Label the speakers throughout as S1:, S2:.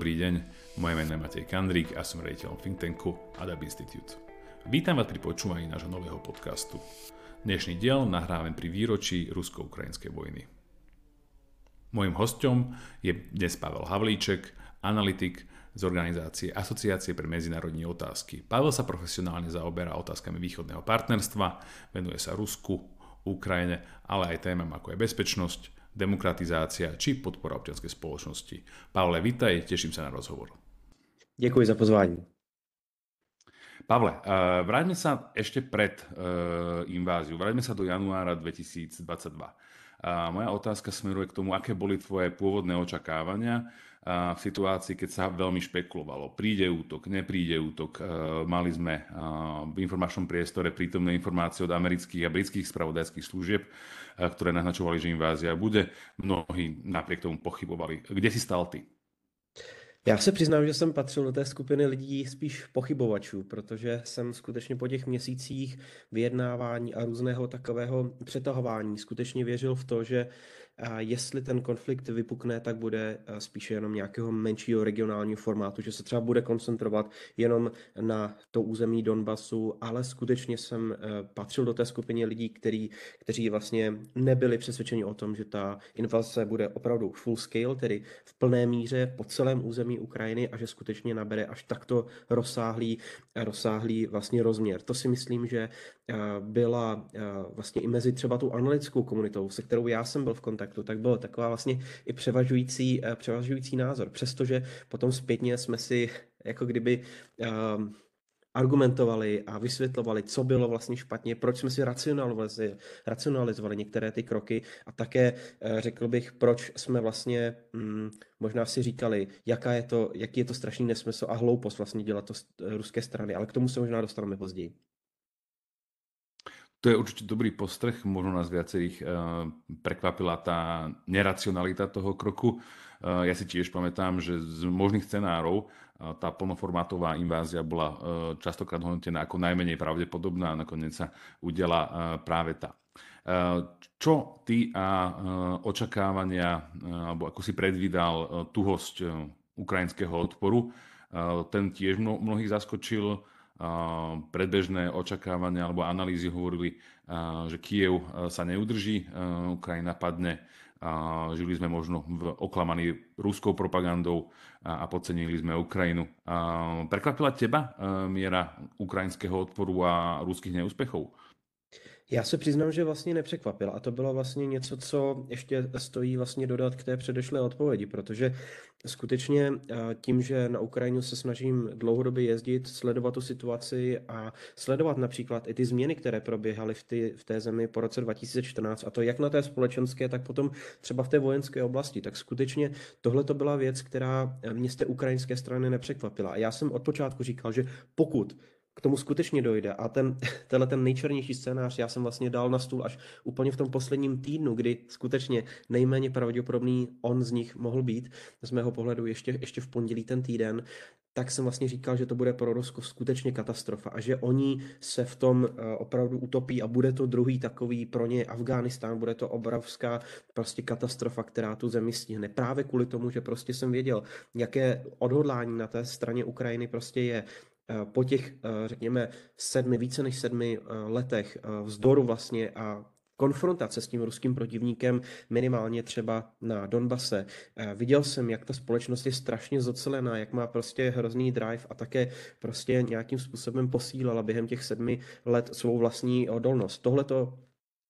S1: Dobrý deň, moje meno je Matej Kandrík a som rejiteľom think tanku Adab Institute. Vítam vás pri počúvaní nášho nového podcastu. Dnešný diel nahrávame pri výročí rusko-ukrajinskej vojny. Mojím hostom je dnes Pavel Havlíček, analytik z organizácie Asociácie pre medzinárodní otázky. Pavel sa profesionálne zaoberá otázkami východného partnerstva, venuje sa Rusku, Ukrajine, ale aj témam ako je bezpečnosť, demokratizácia či podpora občianskej spoločnosti. Pavle, vítaj, teším sa na rozhovor.
S2: Ďakujem za pozvání.
S1: Pavle, uh, vráťme sa ešte pred uh, inváziu. Vráťme sa do januára 2022. Uh, moja otázka smeruje k tomu, aké boli tvoje pôvodné očakávania v situácii, keď sa veľmi špekulovalo. Príde útok, nepríde útok. Mali sme v informačnom priestore prítomné informácie od amerických a britských spravodajských služieb, ktoré naznačovali, že invázia bude. Mnohí napriek tomu pochybovali. Kde si stal ty?
S2: Já se přiznám, že jsem patřil do té skupiny lidí spíš pochybovačů, protože jsem skutečně po těch měsících vyjednávání a různého takového přetahování skutečně věřil v to, že jestli ten konflikt vypukne, tak bude eh, spíše jenom nějakého menšího regionálního formátu, že se třeba bude koncentrovat jenom na to území Donbasu, ale skutečně jsem eh, patřil do té skupiny lidí, který, kteří vlastně nebyli přesvědčeni o tom, že ta invaze bude opravdu full scale, tedy v plné míře po celém území Ukrajiny a že skutečně nabere až takto rozsáhlý, rozsáhlý vlastně rozměr. To si myslím, že byla vlastně i mezi třeba tu analytickou komunitou, se kterou já jsem byl v kontaktu, tak bylo taková vlastně i převažující, eh, převažující názor. Přestože potom zpětně jsme si jako kdyby um, argumentovali a vysvětlovali, co bylo vlastně špatně, proč jsme si racionalizovali, racionalizovali některé ty kroky a také eh, řekl bych, proč jsme vlastně hm, možná si říkali, jaká je to, jaký je to strašný nesmysl a hloupost vlastně dělat to z ruské strany, ale k tomu se možná dostaneme později.
S1: To je určite dobrý postrh, možno nás viacerých uh, prekvapila tá neracionalita toho kroku. Uh, ja si tiež pamätám, že z možných scenárov uh, tá plnoformátová invázia bola uh, častokrát hodnotená ako najmenej pravdepodobná a nakoniec sa udela uh, práve tá. Uh, čo ty a uh, očakávania, uh, alebo ako si predvídal uh, tuhosť uh, ukrajinského odporu, uh, ten tiež mnohých zaskočil predbežné očakávania alebo analýzy hovorili, že Kiev sa neudrží, Ukrajina padne. Žili sme možno v oklamaní ruskou propagandou a podcenili sme Ukrajinu. Prekvapila teba miera ukrajinského odporu a ruských neúspechov?
S2: Já se přiznám, že vlastně nepřekvapil a to bylo vlastně něco, co ještě stojí vlastně dodat k té předešlé odpovědi, protože skutečně eh, tím, že na Ukrajinu se snažím dlouhodobě jezdit, sledovat tu situaci a sledovat například i ty změny, které proběhaly v, ty, v té zemi po roce 2014 a to jak na té společenské, tak potom třeba v té vojenské oblasti, tak skutečně tohle to byla věc, která mě z té ukrajinské strany nepřekvapila. A já jsem od počátku říkal, že pokud tomu skutečně dojde. A ten, tenhle ten nejčernější scénář já jsem vlastně dal na stůl až úplně v tom posledním týdnu, kdy skutečně nejméně pravděpodobný on z nich mohl být, z mého pohledu ještě, ještě v pondělí ten týden, tak jsem vlastně říkal, že to bude pro Rusko skutečně katastrofa a že oni se v tom eh, opravdu utopí a bude to druhý takový pro ně Afghánistán, bude to obrovská prostě katastrofa, která tu zemi stihne. Právě kvůli tomu, že prostě jsem věděl, jaké odhodlání na té straně Ukrajiny prostě je. Eh, po těch, eh, řekněme, sedmi, více než sedmi eh, letech vzdoru vlastně a konfrontace s tím ruským protivníkem, minimálně třeba na Donbase. Viděl jsem, jak ta společnost je strašně zocelená, jak má prostě hrozný drive a také prostě nějakým způsobem posílala během těch sedmi let svou vlastní odolnost. Tohle to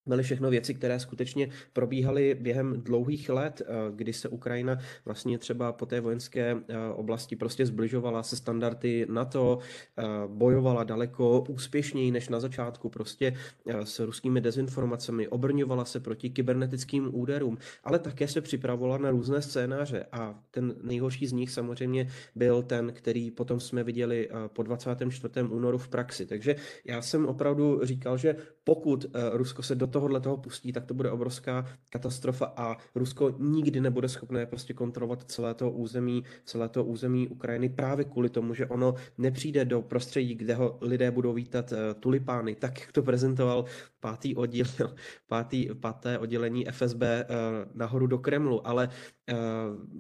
S2: byly všechno věci, které skutečně probíhaly během dlouhých let, eh, kdy se Ukrajina vlastně třeba po té vojenské eh, oblasti prostě zbližovala se standardy NATO, eh, bojovala daleko úspěšněji než na začátku prostě s ruskými dezinformacemi, obrňovala se proti kybernetickým úderům, ale také se připravovala na různé scénáře a ten nejhorší z nich samozřejmě byl ten, který potom jsme viděli po 24. únoru v praxi. Takže já jsem opravdu říkal, že pokud Rusko se do tohohle toho pustí, tak to bude obrovská katastrofa a Rusko nikdy nebude schopné prostě kontrolovat celé to území, celé to území Ukrajiny právě kvůli tomu, že ono nepřijde do prostředí, kde ho lidé budou vítat eh, tulipány, tak jak to prezentoval pátý oddíl, pátý, páté oddělení FSB eh, nahoru do Kremlu, ale eh,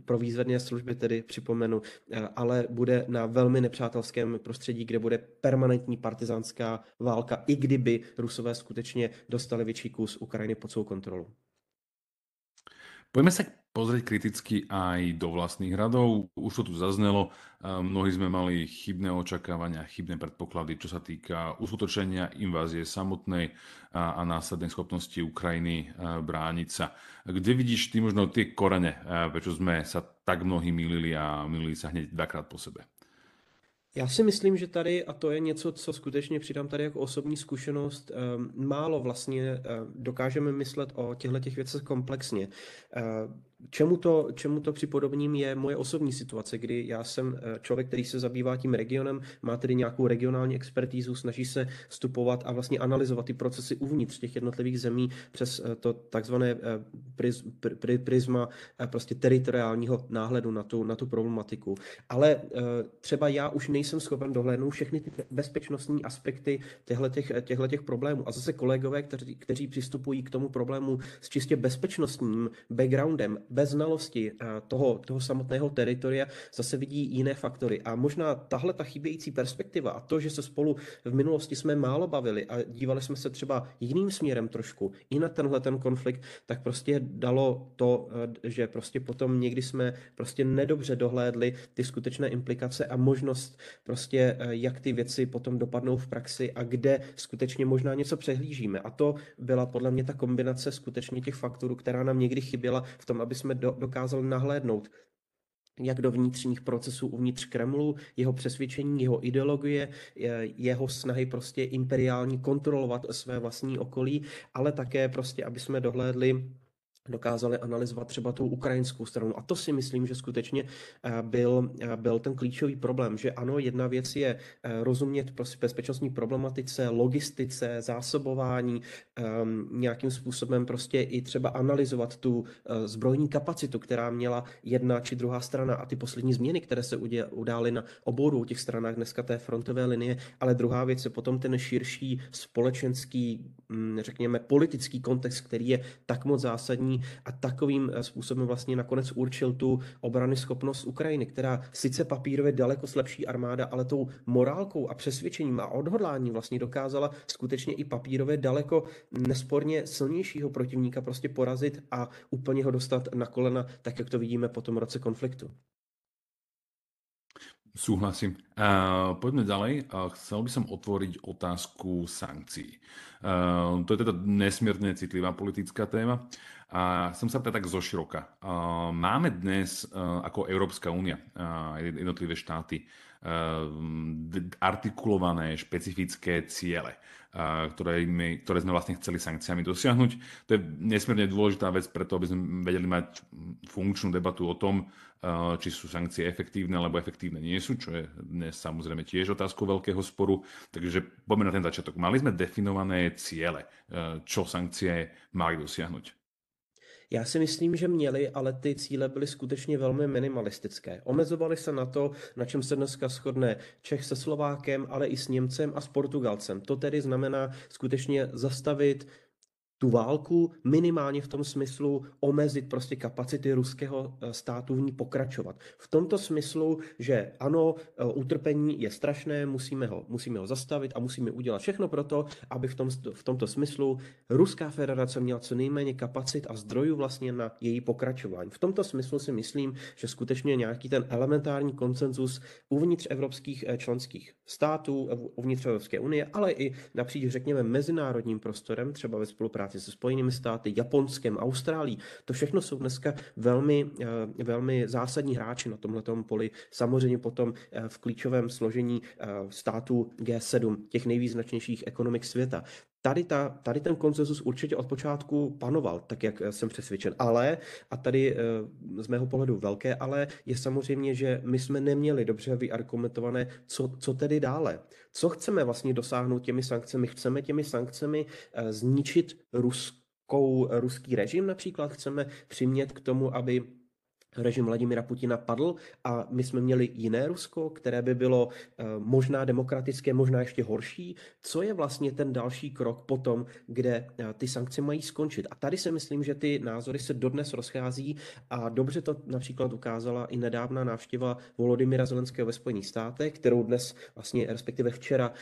S2: pro výzvedné služby tedy připomenu, ale bude na velmi nepřátelském prostředí, kde bude permanentní partizánská válka, i kdyby Rusové skutečně dostali větší kus Ukrajiny pod svou kontrolu.
S1: Poďme sa pozrieť kriticky aj do vlastných radov. Už to tu zaznelo, mnohí sme mali chybné očakávania, chybné predpoklady, čo sa týka uskutočenia invázie samotnej a, a následnej schopnosti Ukrajiny brániť sa. Kde vidíš ty možno tie korene, prečo sme sa tak mnohí milili a milili sa hneď dvakrát po sebe?
S2: Já si myslím, že tady, a to je něco, co skutečně přidám tady jako osobní zkušenost, ehm, málo vlastně ehm, dokážeme myslet o těchto těch věcech komplexně. Čemu to, čemu to připodobním je moje osobní situace, kdy já jsem eh, člověk, který se zabývá tím regionem, má tedy nějakou regionální expertízu, snaží se vstupovat a vlastně analyzovat ty procesy uvnitř těch jednotlivých zemí přes eh, to takzvané eh, prisma prostě teritoriálního náhledu na tu, na tu problematiku. Ale třeba já už nejsem schopen dohlédnout všechny ty bezpečnostní aspekty těchto těch problémů. A zase kolegové, kteří, kteří přistupují k tomu problému s čistě bezpečnostním backgroundem, bez znalosti eh, toho, toho samotného teritoria zase vidí jiné faktory. A možná tahle ta chybějící perspektiva a to, že se spolu v minulosti jsme málo bavili a dívali jsme se třeba jiným směrem trošku i na tenhle ten konflikt, tak prostě dalo to, eh, že prostě potom někdy jsme prostě nedobře dohlédli ty skutečné implikace a možnost prostě, eh, jak ty věci potom dopadnou v praxi a kde skutečně možná něco přehlížíme. A to byla podle mě ta kombinace skutečně těch faktorů, která nám někdy chyběla v tom, aby jsme do, dokázali nahlédnout jak do vnitřních procesů uvnitř Kremlu, jeho přesvědčení, jeho ideologie, jeho snahy prostě imperiální kontrolovat své vlastní okolí, ale také prostě, aby jsme dohlédli dokázali analyzovat třeba tu ukrajinskou stranu. A to si myslím, že skutečně eh, byl, eh, byl ten klíčový problém, že ano, jedna věc je eh, rozumět bezpečnostní problematice, logistice, zásobování, ehm, nějakým způsobem prostě i třeba analyzovat tu zbrojní kapacitu, která měla jedna či druhá strana a ty poslední změny, které se udály na obou těch stranách dneska té frontové linie, ale druhá věc je potom ten širší společenský, hm, řekněme, politický kontext, který je tak moc zásadní, a takovým eh, způsobem vlastně nakonec určil tu obrany schopnost Ukrajiny, která sice papírově daleko slabší armáda, ale tou morálkou a přesvědčením a odhodláním vlastně dokázala skutečně i papírově daleko nesporně silnějšího protivníka prostě porazit a úplně ho dostat na kolena, tak jak to vidíme po tom roce konfliktu.
S1: Súhlasím. Uh, poďme ďalej. Uh, chcel by som otvoriť otázku sankcií. Uh, to je teda nesmierne citlivá politická téma. A chcem sa pýtať tak zoširoka. Máme dnes ako Európska únia, jednotlivé štáty, artikulované špecifické ciele, ktoré, my, ktoré sme vlastne chceli sankciami dosiahnuť. To je nesmierne dôležitá vec preto, aby sme vedeli mať funkčnú debatu o tom, či sú sankcie efektívne alebo efektívne nie sú, čo je dnes samozrejme tiež otázkou veľkého sporu. Takže poďme na ten začiatok. Mali sme definované ciele, čo sankcie mali dosiahnuť.
S2: Já si myslím, že měli, ale ty cíle byly skutečně velmi minimalistické. Omezovali se na to, na čem se dneska shodne Čech se Slovákem, ale i s Němcem a s Portugalcem. To tedy znamená skutečně zastavit tu válku minimálně v tom smyslu omezit prostě kapacity ruského eh, státu v ní pokračovat. V tomto smyslu, že ano, eh, utrpení je strašné, musíme ho, musíme ho zastavit a musíme udělat všechno pro to, aby v, tom, v tomto smyslu Ruská federace měla co nejméně kapacit a zdrojů vlastně na její pokračování. V tomto smyslu si myslím, že skutečně nějaký ten elementární konsenzus uvnitř evropských eh, členských států, uvnitř Evropské unie, ale i napříč, řekněme, mezinárodním prostorem, třeba ve spolupráci spolupráci se Spojenými státy, Japonskem, Austrálií. To všechno jsou dneska velmi, eh, velmi zásadní hráči na tomhle poli. Samozřejmě potom eh, v klíčovém složení eh, států G7, těch nejvýznačnějších ekonomik světa. Tady, ta, tady ten konsenzus určitě od počátku panoval, tak jak jsem přesvědčen. Ale, a tady z mého pohledu velké ale, je samozřejmě, že my jsme neměli dobře vyargumentované, co, co tedy dále. Co chceme vlastně dosáhnout těmi sankcemi? Chceme těmi sankcemi zničit ruskou, ruský režim například? Chceme přimět k tomu, aby režim Vladimira Putina padl a my jsme měli jiné Rusko, které by bylo eh, možná demokratické, možná ještě horší. Co je vlastně ten další krok potom, kde eh, ty sankce mají skončit? A tady si myslím, že ty názory se dodnes rozchází a dobře to například ukázala i nedávná návštěva Volodymyra Zelenského ve Spojených státech, kterou dnes vlastně, respektive včera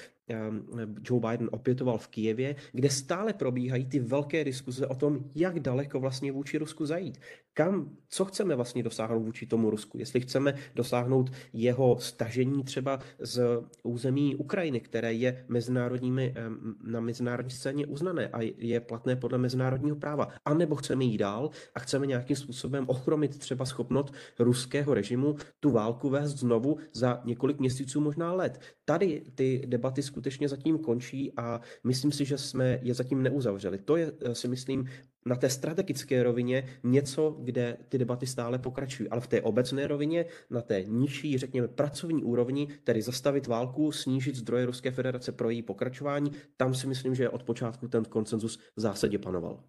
S2: Joe Biden opětoval v Kijevě, kde stále probíhají ty velké diskuze o tom, jak daleko vlastně vůči Rusku zajít. Kam, co chceme vlastně dosáhnout vůči tomu Rusku? Jestli chceme dosáhnout jeho stažení třeba z území Ukrajiny, které je mezinárodními, ehm, na mezinárodní scéně uznané a je platné podle mezinárodního práva. A nebo chceme jít dál a chceme nějakým způsobem ochromit třeba schopnost ruského režimu tu válku vést znovu za několik měsíců, možná let. Tady ty debaty skutečně zatím končí a myslím si, že jsme je zatím neuzavřeli. To je, eh, si myslím, na té strategické rovině něco, kde ty debaty stále pokračují. Ale v té obecné rovině, na té nižší, řekněme, pracovní úrovni, tedy zastavit válku, snížit zdroje Ruské federace pro její pokračování, tam si myslím, že od počátku ten koncenzus v zásadě panoval.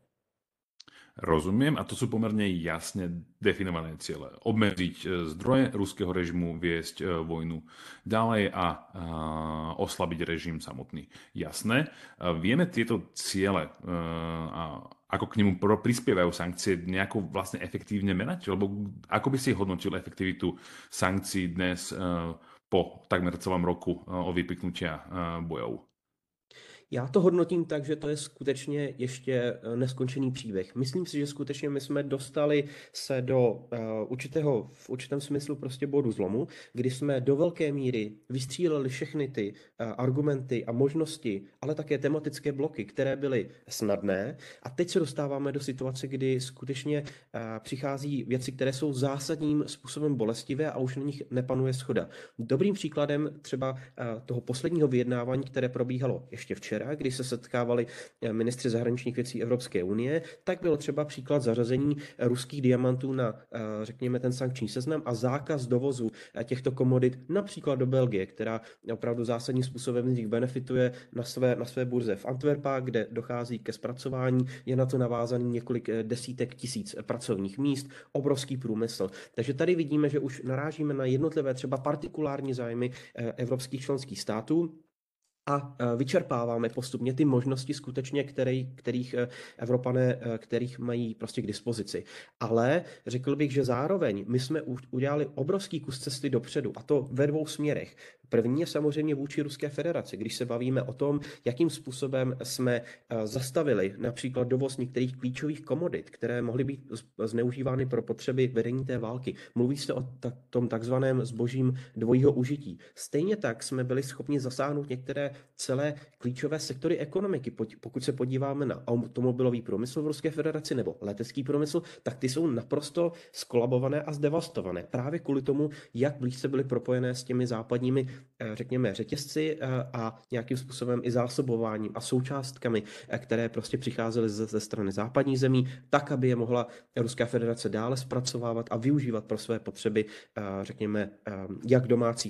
S1: Rozumiem a to sú pomerne jasne definované ciele. Obmedziť e, zdroje ruského režimu, viesť e, vojnu ďalej a, oslabiť režim samotný. Jasné. Vieme tieto ciele a ako k nemu prispievajú sankcie nejako vlastne efektívne merať? Lebo ako by si hodnotil efektivitu sankcií dnes po takmer celom roku o vypiknutia bojov?
S2: Já to hodnotím tak, že to je skutečně ještě eh, neskončený příběh. Myslím si, že skutečně my jsme dostali se do uh, určitého, v určitém smyslu prostě bodu zlomu, kdy jsme do velké míry vystříleli všechny ty uh, argumenty a možnosti, ale také tematické bloky, které byly snadné. A teď se dostáváme do situace, kdy skutečně uh, přichází věci, které jsou zásadním způsobem bolestivé a už na nich nepanuje schoda. Dobrým příkladem třeba uh, toho posledního vyjednávání, které probíhalo ještě včera, včera, kdy se setkávali eh, ministři zahraničních věcí Evropské unie, tak byl třeba příklad zařazení ruských diamantů na, eh, řekněme, ten sankční seznam a zákaz dovozu eh, těchto komodit například do Belgie, která opravdu zásadním způsobem z nich benefituje na své, na své burze v Antwerpách, kde dochází ke zpracování, je na to navázaný několik desítek tisíc pracovních míst, obrovský průmysl. Takže tady vidíme, že už narážíme na jednotlivé třeba partikulární zájmy evropských členských států, a e, vyčerpáváme postupně ty možnosti skutečně, který, kterých e, Evropané, e, kterých mají prostě k dispozici. Ale řekl bych, že zároveň my jsme udělali obrovský kus cesty dopředu a to ve dvou směrech. První je samozřejmě vůči Ruské federaci, když se bavíme o tom, jakým způsobem jsme eh, zastavili například dovoz některých klíčových komodit, které mohly být zneužívány pro potřeby vedení té války. Mluví se o tom takzvaném zbožím dvojího užití. Stejně tak jsme byli schopni zasáhnout některé celé klíčové sektory ekonomiky. Pokud se podíváme na automobilový průmysl v Ruské federaci nebo letecký průmysl, tak ty jsou naprosto skolabované a zdevastované. Právě kvůli tomu, jak blízce byly propojené s těmi západními řekněme, řetězci eh, a nějakým způsobem i zásobováním a součástkami, eh, které prostě přicházely ze, ze strany západních zemí, tak, aby je mohla Ruská federace dále zpracovávat a využívat pro své potřeby, řekněme, jak domácí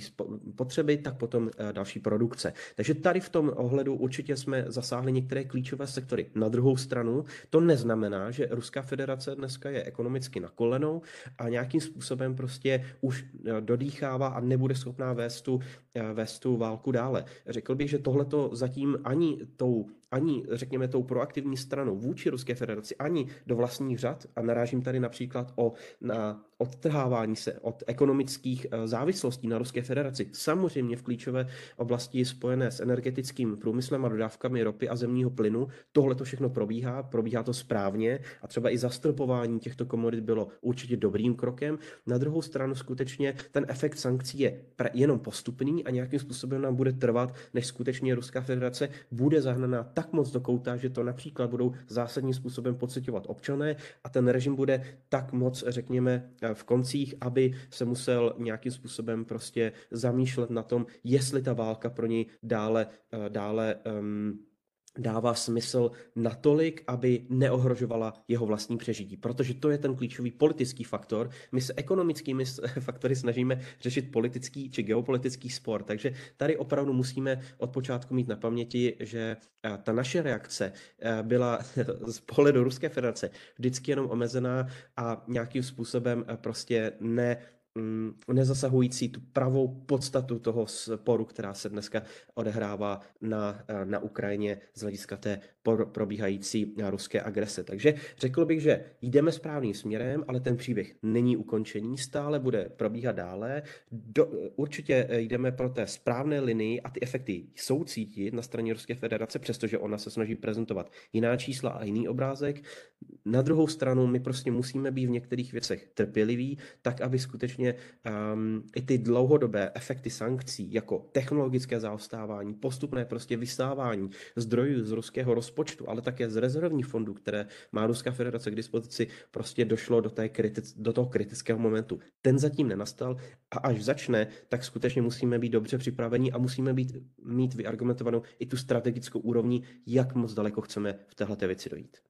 S2: potřeby, tak potom další produkce. Takže tady v tom ohledu určitě jsme zasáhli některé klíčové sektory. Na druhou stranu to neznamená, že Ruská federace dneska je ekonomicky na kolenou a nějakým způsobem prostě už dodýchává a nebude schopná vést tu Eh, vést tu válku dále. Řekl bych, že tohle to zatím ani tou ani, řekněme, tou proaktivní stranou vůči Ruské federaci, ani do vlastních řad, a narážím tady například o, na odtrhávání se od ekonomických eh, závislostí na Ruské federaci, samozřejmě v klíčové oblasti spojené s energetickým průmyslem a dodávkami ropy a zemního plynu, tohle to všechno probíhá, probíhá to správně. A třeba i zastropování těchto komodit bylo určitě dobrým krokem. Na druhou stranu skutečně ten efekt sankcí je jenom postupný a nějakým způsobem nám bude trvat, než skutečně Ruská federace bude zahnaná tak moc do kouta, že to například budou zásadním způsobem pocitovat občané a ten režim bude tak moc, řekněme, v koncích, aby se musel nějakým způsobem prostě zamýšlet na tom, jestli ta válka pro něj dále, dále um, dává smysl natolik, aby neohrožovala jeho vlastní přežití. Protože to je ten klíčový politický faktor. My se ekonomickými faktory snažíme řešit politický či geopolitický spor. Takže tady opravdu musíme od počátku mít na paměti, že eh, ta naše reakce eh, byla z pohledu Ruské federace vždycky jenom omezená a nějakým způsobem eh, prostě ne nezasahující tu pravou podstatu toho sporu, která se dneska odehrává na, na Ukrajině z hlediska té probíhající ruské agrese. Takže řekl bych, že jdeme správným směrem, ale ten příběh není ukončený, stále bude probíhat dále. Do, určitě jdeme pro té správné linii a ty efekty jsou cítit na straně Ruské federace, přestože ona se snaží prezentovat jiná čísla a jiný obrázek. Na druhou stranu my prostě musíme být v některých věcech trpěliví, tak aby skutečně um, i ty dlouhodobé efekty sankcí, jako technologické zaostávání, postupné prostě vystávání zdrojů z ruského rozpočtu, ale také z rezervních fondů, které má Ruská federace k dispozici, prostě došlo do, té kritic, do toho kritického momentu. Ten zatím nenastal a až začne, tak skutečně musíme být dobře připraveni a musíme být, mít vyargumentovanou i tu strategickou úrovni, jak moc daleko chceme v této věci dojít.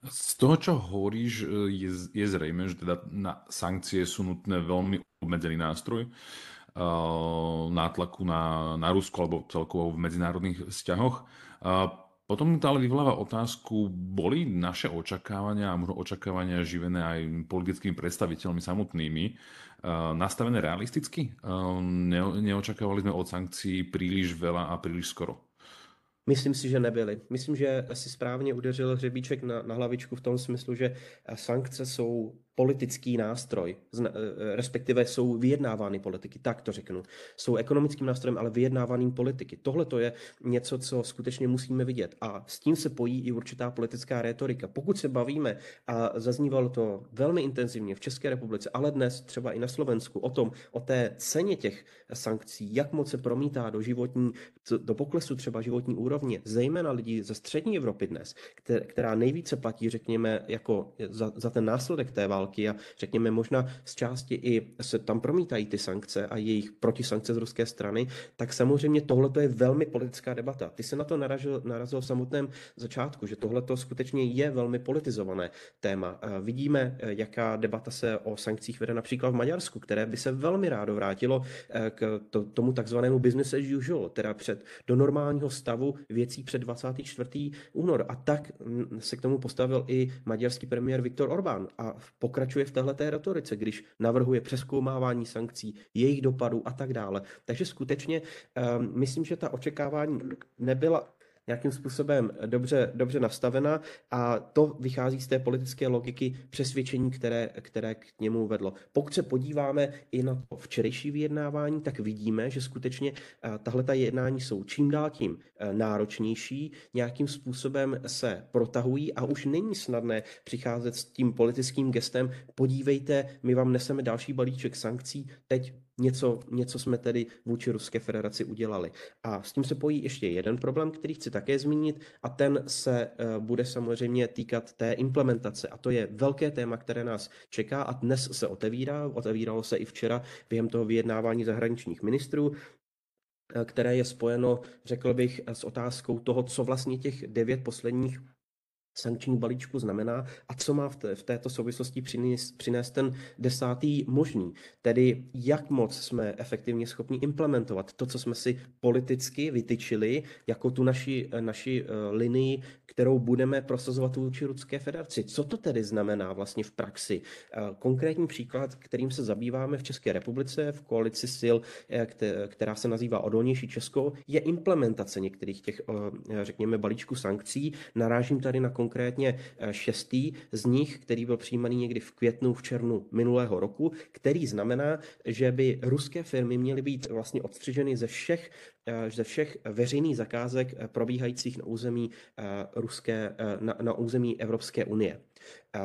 S1: Z toho, čo hovoríš, je, je zrejme, že teda na sankcie sú nutné veľmi obmedzený nástroj uh, nátlaku na, na Rusko alebo celkovo v medzinárodných vzťahoch. Uh, potom to ale vyvoláva otázku, boli naše očakávania a možno očakávania živené aj politickými predstaviteľmi samotnými nastavené realisticky? Ne, neočakávali sme od sankcií príliš veľa a príliš skoro.
S2: Myslím si, že nebyly. Myslím, že si správně udeřil hřebíček na, na hlavičku v tom smyslu, že sankce jsou politický nástroj, e, e, respektive jsou vyjednávány politiky, tak to řeknu. Jsou ekonomickým nástrojem, ale vyjednávaným politiky. Tohle to je něco, co skutečně musíme vidět. A s tím se pojí i určitá politická retorika. Pokud se bavíme, a zaznívalo to velmi intenzivně v České republice, ale dnes třeba i na Slovensku, o tom, o té ceně těch sankcí, jak moc se promítá do životní, do poklesu třeba životní úrovně, zejména lidí ze střední Evropy dnes, která nejvíce platí, řekněme, jako za, za ten následek té války, války a řekněme možná z části i se tam promítají ty sankce a jejich protisankce z ruské strany, tak samozřejmě tohle je velmi politická debata. Ty se na to narazil, narazil v samotném začátku, že tohle skutečně je velmi politizované téma. Vidíme, jaká debata se o sankcích vede například v Maďarsku, které by se velmi rádo vrátilo eh, k tomu takzvanému business as usual, teda před, do normálního stavu věcí před 24. únor. A tak se k tomu postavil i maďarský premiér Viktor Orbán a pokračuje pokračuje v této retorice, když navrhuje přeskoumávání sankcí, jejich dopadů a tak dále. Takže skutečně um, myslím, že ta očekávání nebyla nějakým způsobem dobře, dobře nastavena a to vychází z té politické logiky přesvědčení, které, které k němu vedlo. Pokud se podíváme i na to včerejší vyjednávání, tak vidíme, že skutečně eh, tahle ta jednání jsou čím dál tím eh, náročnější, nějakým způsobem se protahují a už není snadné přicházet s tím politickým gestem, podívejte, my vám neseme další balíček sankcí, teď něco, něco jsme tedy vůči Ruské federaci udělali. A s tím se pojí ještě jeden problém, který chci také zmínit, a ten se eh, bude samozřejmě týkat té implementace. A to je velké téma, které nás čeká a dnes se otevírá. Otevíralo se i včera během toho vyjednávání zahraničních ministrů eh, které je spojeno, řekl bych, s otázkou toho, co vlastně těch devět posledních sankční balíčku znamená a co má v, té, v této souvislosti přinést, přinést ten desátý možný. Tedy jak moc jsme efektivně schopni implementovat to, co jsme si politicky vytyčili jako tu naši, naši uh, linii, kterou budeme prosazovat vůči Ruské federaci. Co to tedy znamená vlastně v praxi? Uh, konkrétní příklad, kterým se zabýváme v České republice v koalici sil, uh, která se nazývá Odolnější Česko, je implementace některých těch, řekněme, balíčků sankcí. Narážím tady na konkrétně eh, šestý z nich, který byl přijímaný někdy v květnu, v červnu minulého roku, který znamená, že by ruské firmy měly být vlastně odstřiženy ze všech, eh, ze všech veřejných zakázek eh, probíhajících na území ruské, na, na území Evropské unie.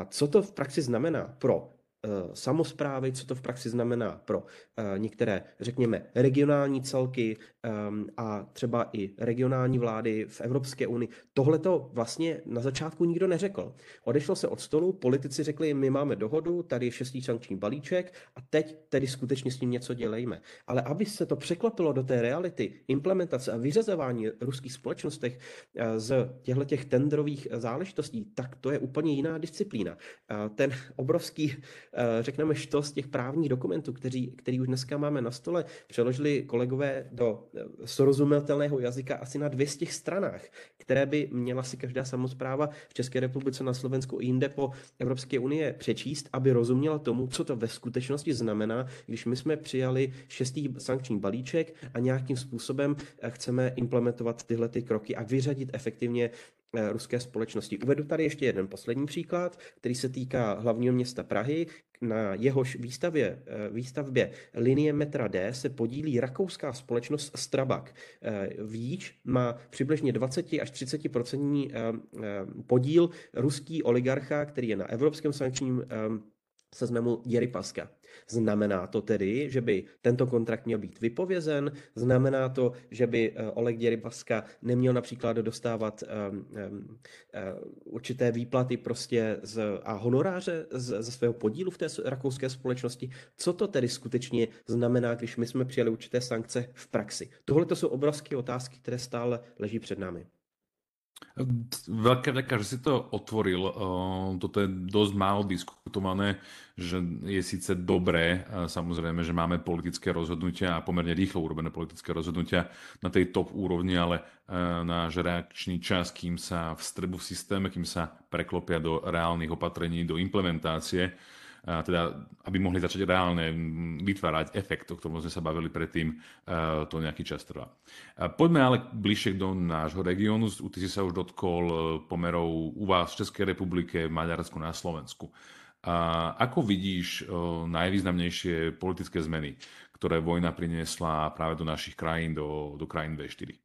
S2: Co to v praxi znamená pro samozprávy, co to v praxi znamená pro některé, řekněme, regionální celky ehm, a třeba i regionální vlády v Evropské unii. Tohle to vlastně na začátku nikdo neřekl. Odešlo se od stolu, politici řekli, my máme dohodu, tady je šestý sankční balíček a teď tedy skutečně s tím něco dělejme. Ale aby se to překlopilo do té reality, implementace a vyřazování ruských společnostech z těchto těch tendrových záležitostí, tak to je úplně jiná disciplína. Ten obrovský, řekneme, štos těch právních dokumentů, který, který už dneska máme na stole, přeložili kolegové do srozumitelného jazyka asi na 200 stranách, které by měla si každá samozpráva v České republice, na Slovensku i jinde po Evropské unie přečíst, aby rozuměla tomu, co to ve skutečnosti znamená, když my jsme přijali šestý sankční balíček a nějakým způsobem chceme implementovat tyhle ty kroky a vyřadit efektivně Eh, ruské společnosti. Uvedu tady ještě jeden poslední příklad, který se týká hlavního města Prahy. Na jehož výstavě, eh, výstavbě linie metra D se podílí rakouská společnost Strabag. Eh, Víč má přibližně 20 až 30% podíl ruský oligarcha, který je na evropském sankčním seznamu Paska. Znamená to tedy, že by tento kontrakt měl být vypovězen? Znamená to, že by eh, Oleg Paska neměl například dostávat um, um, určité výplaty prostě z, a honoráře ze svého podílu v té rakouské společnosti? Co to tedy skutečně znamená, když my jsme přijali určité sankce v praxi? Tohle to jsou obrovské otázky, které stále leží před námi.
S1: Veľká vďaka, že si to otvoril. Toto je dosť málo diskutované, že je síce dobré, samozrejme, že máme politické rozhodnutia a pomerne rýchlo urobené politické rozhodnutia na tej top úrovni, ale náš reakčný čas, kým sa vstrbu v systéme, kým sa preklopia do reálnych opatrení, do implementácie, teda aby mohli začať reálne vytvárať efekt, o ktorom sme sa bavili predtým, to nejaký čas trvá. Poďme ale bližšie do nášho regiónu. Ty si sa už dotkol e, pomerov u vás v Českej republike, Maďarsku, na Slovensku. A ako vidíš e, najvýznamnejšie politické zmeny, ktoré vojna priniesla práve do našich krajín, do, do krajín V4?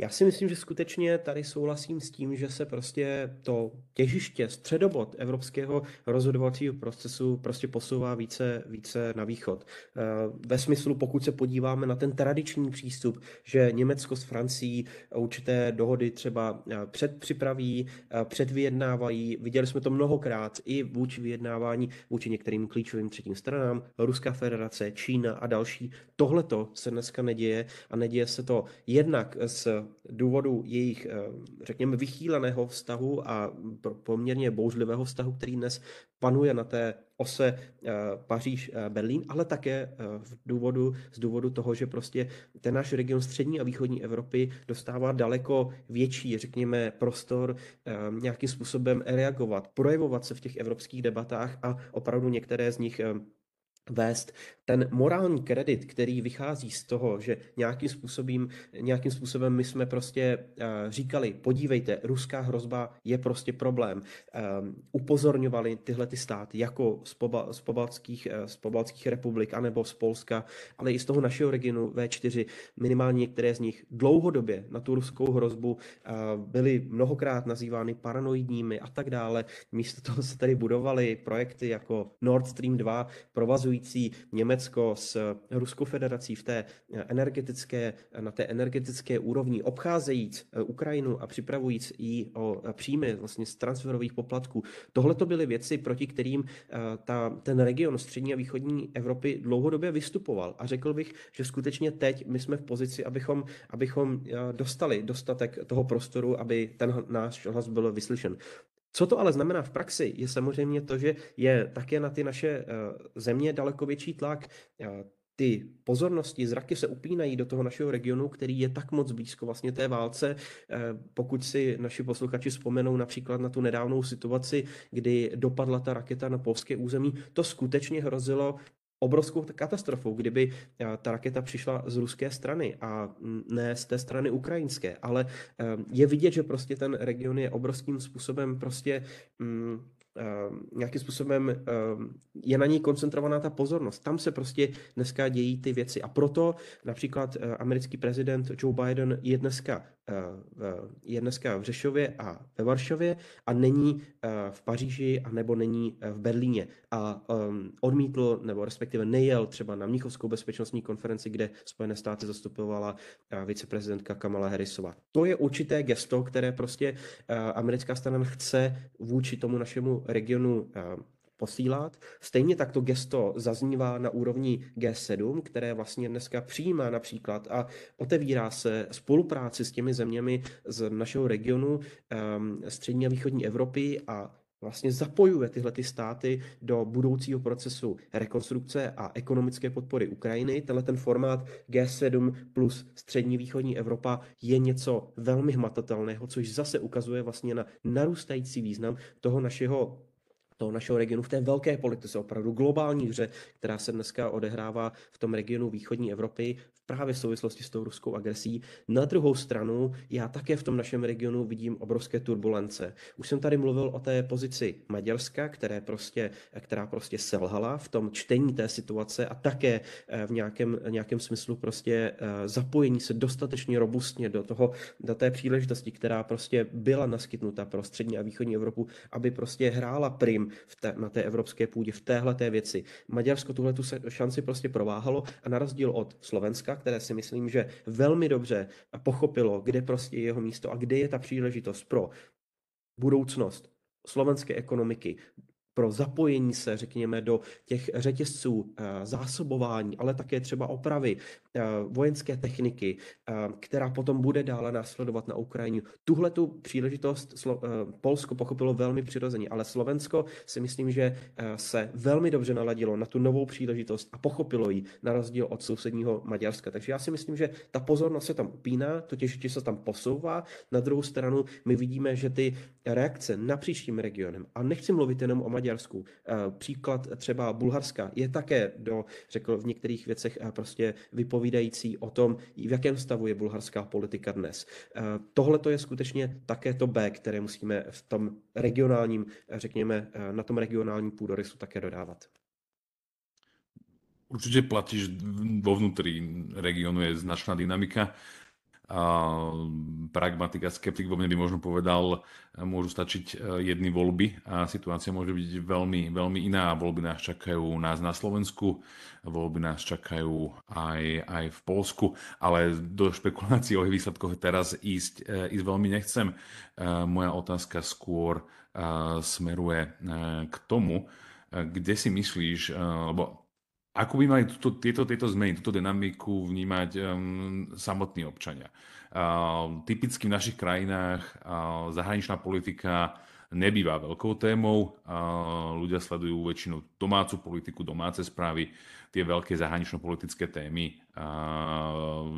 S2: Já si myslím, že skutečně tady souhlasím s tím, že se prostě to těžiště, středobod evropského rozhodovacího procesu prostě posouvá více, více na východ. Eh, ve smyslu, pokud se podíváme na ten tradiční přístup, že Německo s Francií určité dohody třeba eh, předpřipraví, eh, předvyjednávají, viděli jsme to mnohokrát i vůči vyjednávání vůči některým klíčovým třetím stranám, Ruská federace, Čína a další. Tohle se dneska neděje a neděje se to jednak s důvodu jejich, eh, řekněme, vychýleného vztahu a poměrně bouřlivého vztahu, který dnes panuje na té ose eh, Paříž-Berlín, ale také eh, v důvodu, z důvodu toho, že prostě ten náš region střední a východní Evropy dostává daleko větší, řekněme, prostor nějakým způsobem reagovat, projevovat se v těch evropských debatách a opravdu některé z nich vést ten morální kredit, který vychází z toho, že nějakým způsobem, nějakým způsobem my jsme prostě uh, říkali, podívejte, ruská hrozba je prostě problém. Um, upozorňovali tyhle ty státy jako z, poba, z, pobaltských, uh, z pobaltských republik anebo z Polska, ale i z toho našeho regionu V4, minimálně některé z nich dlouhodobě na tu ruskou hrozbu byly mnohokrát nazývány paranoidními a tak dále. Místo toho se tady budovaly projekty jako Nord Stream 2, provazující Německo Německo s Ruskou federací v té energetické, na té energetické úrovni, obcházejíc eh, Ukrajinu a připravujíc ji o eh, příjmy vlastně z transferových poplatků. Tohle to byly věci, proti kterým eh, ta, ten region střední a východní Evropy dlouhodobě vystupoval. A řekl bych, že skutečně teď my jsme v pozici, abychom, abychom dostali dostatek toho prostoru, aby ten náš hlas byl vyslyšen. Co to ale znamená v praxi, je samozřejmě to, že je také na ty naše eh, země daleko větší tlak. Eh, ty pozornosti, zraky se upínají do toho našeho regionu, který je tak moc blízko vlastně té válce. Eh, pokud si naši posluchači vzpomenou například na tu nedávnou situaci, kdy dopadla ta raketa na polské území, to skutečně hrozilo obrovskou katastrofou, kdyby eh, ta raketa přišla z ruské strany a ne z té strany ukrajinské, ale eh, je vidět, že prostě ten region je obrovským způsobem prostě mm, nějakým způsobem je na něj koncentrovaná ta pozornost. Tam se prostě dneska dějí ty věci. A proto například americký prezident Joe Biden je dneska je dneska v Řešově a ve Varšavě a není v Paříži a nebo není v Berlíně a odmítl nebo respektive nejel třeba na Mnichovskou bezpečnostní konferenci, kde Spojené státy zastupovala viceprezidentka Kamala Harrisová. To je určité gesto, které prostě americká strana chce vůči tomu našemu regionu posílat. Stejně tak to gesto zaznívá na úrovni G7, které vlastně dneska přijímá například a otevírá se spolupráci s těmi zeměmi z našeho regionu um, střední a východní Evropy a vlastně zapojuje tyhle ty státy do budoucího procesu rekonstrukce a ekonomické podpory Ukrajiny. Tenhle ten formát G7 plus střední východní Evropa je něco velmi hmatatelného, což zase ukazuje vlastně na narůstající význam toho našeho toho našeho regionu v té velké politice, opravdu globální hře, která se dneska odehrává v tom regionu východní Evropy, právě v souvislosti s tou ruskou agresí. Na druhou stranu, já také v tom našem regionu vidím obrovské turbulence. Už jsem tady mluvil o té pozici Maďarska, které prostě, která prostě selhala v tom čtení té situace a také eh, v nějakém, nějakém smyslu prostě eh, zapojení se dostatečně robustně do, toho, do té příležitosti, která prostě byla naskytnuta pro střední a východní Evropu, aby prostě hrála prim v té, na té evropské půdě v téhle té věci. Maďarsko tuhle tu šanci prostě prováhalo a na rozdíl od Slovenska, které si myslím, že velmi dobře pochopilo, kde prostě je jeho místo a kde je ta příležitost pro budoucnost slovenské ekonomiky, pro zapojení se, řekněme, do těch řetězců eh, zásobování, ale také třeba opravy vojenské techniky, eh, která potom bude dále následovat na Ukrajině. Tuhle tu příležitost Polsko pochopilo velmi přirozeně, ale Slovensko si myslím, že se velmi dobře naladilo na tu novou příležitost a pochopilo ji na rozdíl od sousedního Maďarska. Takže já si myslím, že ta pozornost se tam upíná, to těžiště se tam posouvá. Na druhou stranu my vidíme, že ty reakce napříč tím regionem, a nechci mluvit jenom o Maďarsku. Eh, příklad třeba Bulharska je také do, řekl v některých věcech eh, prostě vypovídající o tom, v jakém stavu je bulharská politika dnes. Eh, tohle to je skutečně také to B, které musíme v tom regionálním, řekněme, na tom regionálním půdorysu také dodávat.
S1: Určite platí, že vo vnútri regiónu je značná dynamika pragmatik a skeptik vo mne by možno povedal, môžu stačiť e, jedny voľby a situácia môže byť veľmi, veľmi iná. Voľby nás čakajú nás na Slovensku, voľby nás čakajú aj, aj v Polsku, ale do špekulácií o výsledkoch teraz ísť, e, ísť veľmi nechcem. E, moja otázka skôr smeruje k tomu, kde si myslíš, lebo ako by mali tuto, tieto, tieto zmeny, túto dynamiku vnímať um, samotní občania? Uh, typicky v našich krajinách uh, zahraničná politika nebýva veľkou témou. Ľudia sledujú väčšinou domácu politiku, domáce správy, tie veľké zahranično-politické témy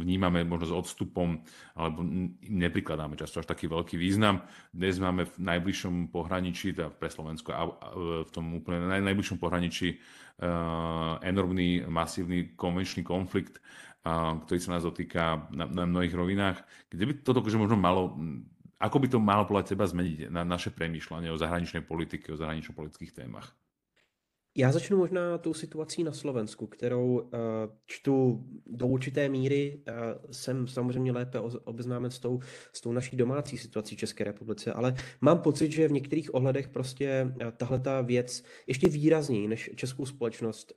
S1: vnímame možno s odstupom, alebo neprikladáme často až taký veľký význam. Dnes máme v najbližšom pohraničí, teda pre Slovensko a v tom úplne najbližšom pohraničí Eh, enormný, masívny konvenčný konflikt, ktorý sa nás dotýka na, na mnohých rovinách. Kde by toto možno malo, ako by to malo podľa teba zmeniť na naše premýšľanie o zahraničnej politike, o zahranično-politických témach?
S2: Já začnu možná tou situací na Slovensku, kterou uh, čtu do určité míry. Uh, jsem samozřejmě lépe obeznámen s tou, s tou naší domácí situací České republice, ale mám pocit, že v některých ohledech prostě uh, tahle ta věc ještě výrazněji než českou společnost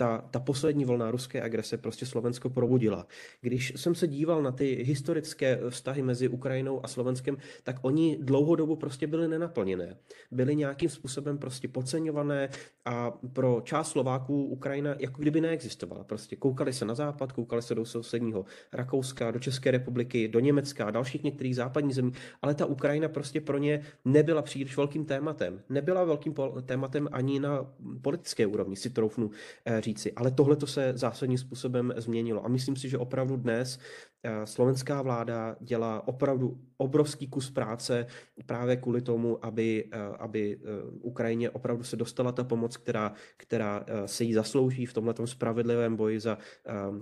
S2: ta, ta poslední vlna ruské agrese prostě Slovensko probudila. Když jsem se díval na ty historické vztahy mezi Ukrajinou a Slovenskem, tak oni dlouhodobu prostě byly nenaplněné. Byly nějakým způsobem prostě podceňované a pro část Slováků Ukrajina jako kdyby neexistovala. Prostě koukali se na západ, koukali se do sousedního Rakouska, do České republiky, do Německa a dalších některých západních zemí, ale ta Ukrajina prostě pro ně nebyla příliš velkým tématem. Nebyla velkým tématem ani na politické úrovni, si troufnu říct říci. Ale tohle to se zásadním způsobem změnilo. A myslím si, že opravdu dnes eh, slovenská vláda dělá opravdu obrovský kus práce právě kvůli tomu, aby, eh, aby eh, Ukrajině opravdu se dostala ta pomoc, která, která se jí zaslouží v tomhle spravedlivém boji za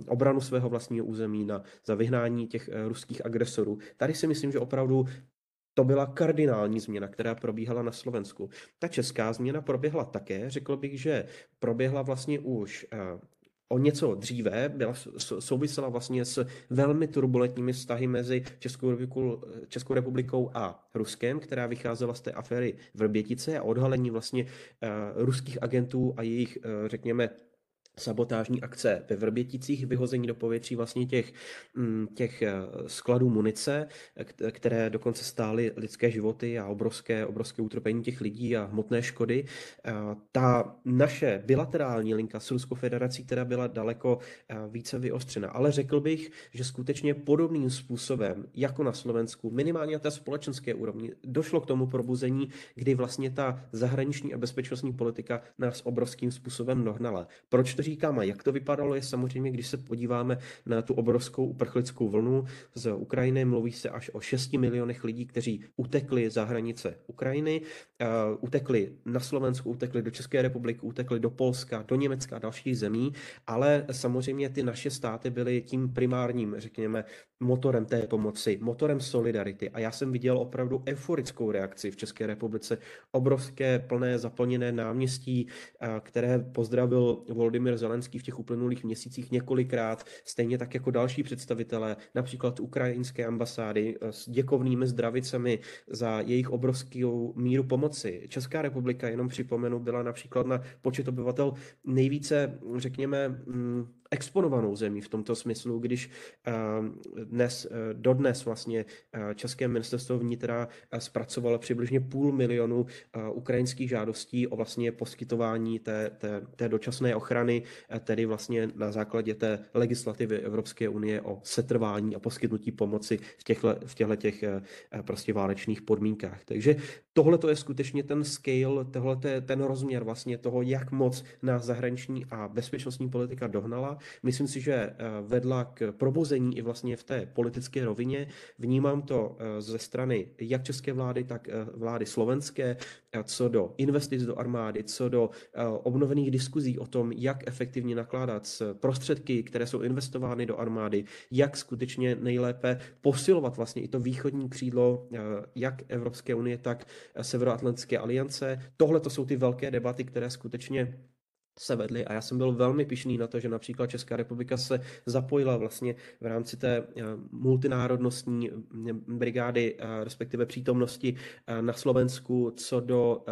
S2: obranu svého vlastního území, na, za vyhnání těch ruských agresorů. Tady si myslím, že opravdu To byla kardinální změna, která probíhala na Slovensku. Ta česká změna proběhla také, řekl bych, že proběhla vlastně už eh, o něco dříve, byla, souvisela vlastně s velmi turbulentními vztahy mezi Českou republikou, Českou republikou a Ruskem, která vycházela z té aféry Vrbětice a odhalení vlastně uh, ruských agentů a jejich, uh, řekněme, sabotážní akce ve Vrběticích, vyhození do povětří vlastně těch, mm, těch eh, skladů munice, které dokonce stály lidské životy a obrovské, obrovské utrpení těch lidí a hmotné škody. Ta naše bilaterální linka s Ruskou federací, která byla daleko eh, více vyostřena. Ale řekl bych, že skutečně podobným způsobem, jako na Slovensku, minimálně na té společenské úrovni, došlo k tomu probuzení, kdy vlastně ta zahraniční a bezpečnostní politika nás obrovským způsobem dohnala. Proč to říkám a jak to vypadalo, je samozřejmě, když se podíváme na tu obrovskou uprchlickou vlnu z Ukrajiny, mluví se až o 6 milionech lidí, kteří utekli za hranice Ukrajiny, uh, utekli na Slovensku, utekli do České republiky, utekli do Polska, do Německa a dalších zemí, ale samozřejmě ty naše státy byly tím primárním, řekněme, motorem té pomoci, motorem solidarity. A já jsem viděl opravdu euforickou reakci v České republice, obrovské plné zaplněné náměstí, které pozdravil Volodymyr Zelenský v těch uplynulých měsících několikrát, stejně tak jako další představitelé, například ukrajinské ambasády s děkovnými zdravicemi za jejich obrovskou míru pomoci. Česká republika, jenom připomenu, byla například na počet obyvatel nejvíce, řekněme, mm, exponovanou zemí v tomto smyslu, když eh, dnes, eh, dodnes vlastně eh, České ministerstvo vnitra zpracovalo přibližně půl milionu ukrajinských žádostí o vlastně poskytování té, té, té dočasné ochrany, tedy vlastně na základě té legislativy Evropské unie o setrvání a poskytnutí pomoci v těchto, v těchto těch prostě válečných podmínkách. Takže tohle to je skutečně ten scale, tohle ten rozměr vlastně toho, jak moc nás zahraniční a bezpečnostní politika dohnala Myslím si, že eh, vedla k probuzení i vlastně v té politické rovině. Vnímám to eh, ze strany jak české vlády, tak eh, vlády slovenské, co do investic do armády, co do obnovených diskuzí o tom, jak efektivně nakládat s prostředky, které jsou investovány do armády, jak skutečně nejlépe posilovat vlastně i to východní křídlo jak Evropské unie, tak Severoatlantické aliance. Tohle to jsou ty velké debaty, které skutečně se vedly a já jsem byl velmi pišný na to, že například Česká republika se zapojila vlastně v rámci té eh, multinárodnostní eh, brigády, eh, respektive přítomnosti na Slovensku co do